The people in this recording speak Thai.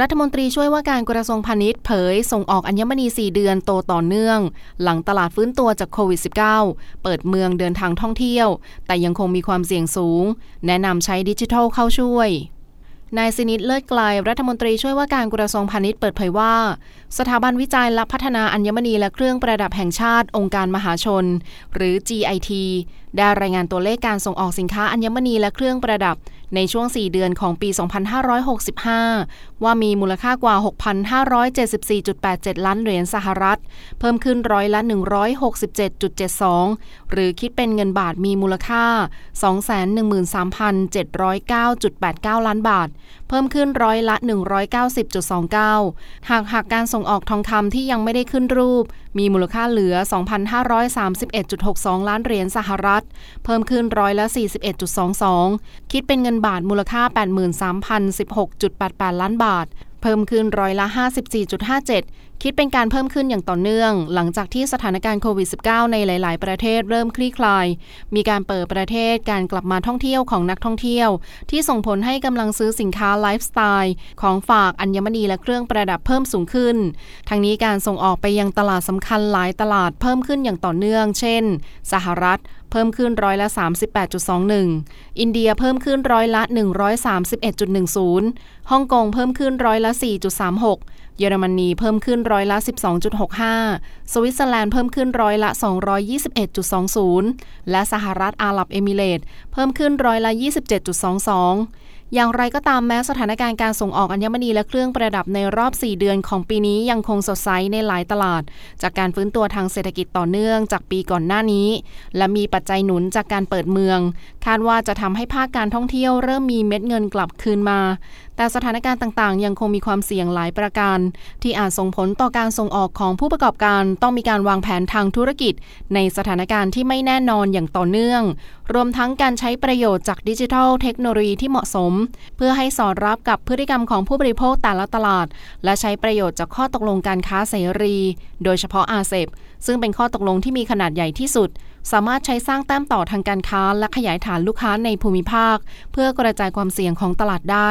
รัฐมนตรีช่วยว่าการกระทรวงพาณิชย์เผยส่งออกอัญมณี 4 เดือนโตต่อเนื่อง หลังตลาดฟื้นตัวจากโควิด -19 เปิดเมืองเดินทางท่องเที่ยว แต่ยังคงมีความเสี่ยงสูง แนะนำใช้ดิจิทัลเข้าช่วยนายสินิตเลิศไกลรัฐมนตรีช่วยว่าการกระทรวงพาณิชย์เปิดเผยว่า สถาบันวิจัยและพัฒนาอัญมณีและเครื่องประดับแห่งชาติองค์การมหาชน หรือ GIT ได้รายงานตัวเลขการส่งออกสินค้าอัญมณีและเครื่องประดับ ในช่วง 4 เดือนของปี 2565 ว่ามีมูลค่ากว่า 6,574.87 ล้านเหรียญสหรัฐ เพิ่มขึ้นร้อยละ 167.72 หรือคิดเป็นเงินบาทมีมูลค่า 213,709.89 ล้านบาท เพิ่มขึ้นร้อยละ 190.29 หากหากการส่งออกทองคำที่ยังไม่ได้ขึ้นรูป มีมูลค่าเหลือ 2,531.62 ล้านเหรียญสหรัฐ เพิ่มขึ้นร้อยละ 41.22 คิดเป็นเงินบาท มูลค่า 83,016.88 ล้านบาท เพิ่มขึ้นร้อยละ 54.57คิดเป็นการเพิ่มขึ้นอย่างต่อเนื่อง หลังจากที่สถานการณ์โควิด -19 ในหลาย ๆ ประเทศเริ่มคลี่คลาย มีการเปิดประเทศการกลับมาท่องเที่ยวของนักท่องเที่ยว ที่ส่งผลให้กำลังซื้อสินค้าไลฟ์สไตล์ของฝากอัญมณีและเครื่องประดับเพิ่มสูงขึ้น ทั้งนี้การส่งออกไปยังตลาดสำคัญหลายตลาดเพิ่มขึ้นอย่างต่อเนื่อง เช่น สหรัฐเพิ่มขึ้นร้อยละ 38.21 อินเดียเพิ่มขึ้นร้อยละ 131.10 ฮ่องกงเพิ่มขึ้นร้อยละ 4.36 เยอรมนีเพิ่มขึ้นร้อยละ 12.65 สวิตเซอร์แลนด์เพิ่มขึ้นร้อยละ 221.20 และสหรัฐอาหรับเอมิเรตเพิ่มขึ้นร้อยละ 27.22 อย่างไรก็ตามแม้สถานการณ์การส่งออกอัญมณีและเครื่องประดับในรอบ 4 เดือนของปีนี้ยังคงสดใสในหลายตลาด จากการฟื้นตัวทางเศรษฐกิจต่อเนื่องจากปีก่อนหน้านี้ และมีปัจจัยหนุนจากการเปิดเมือง คาดว่าจะทำให้ภาคการท่องเที่ยวเริ่มมีเม็ดเงินกลับคืนมาแต่สถานการณ์ต่างๆ ยังคงมีความเสี่ยงหลายประการ ที่อาจส่งผลต่อการส่งออกของผู้ประกอบการ ต้องมีการวางแผนทางธุรกิจ ในสถานการณ์ที่ไม่แน่นอนอย่างต่อเนื่อง รวมทั้งการใช้ประโยชน์จากดิจิทัลเทคโนโลยีที่เหมาะสม เพื่อให้สอดรับกับพฤติกรรมของผู้บริโภคแต่ละตลาด และใช้ประโยชน์จากข้อตกลงการค้าเสรี โดยเฉพาะอาเซบซึ่งเป็นข้อตกลงที่มีขนาดใหญ่ที่สุด สามารถใช้สร้างแต้มต่อทางการค้าและขยายฐานลูกค้าในภูมิภาค เพื่อกระจายความเสี่ยงของตลาดได้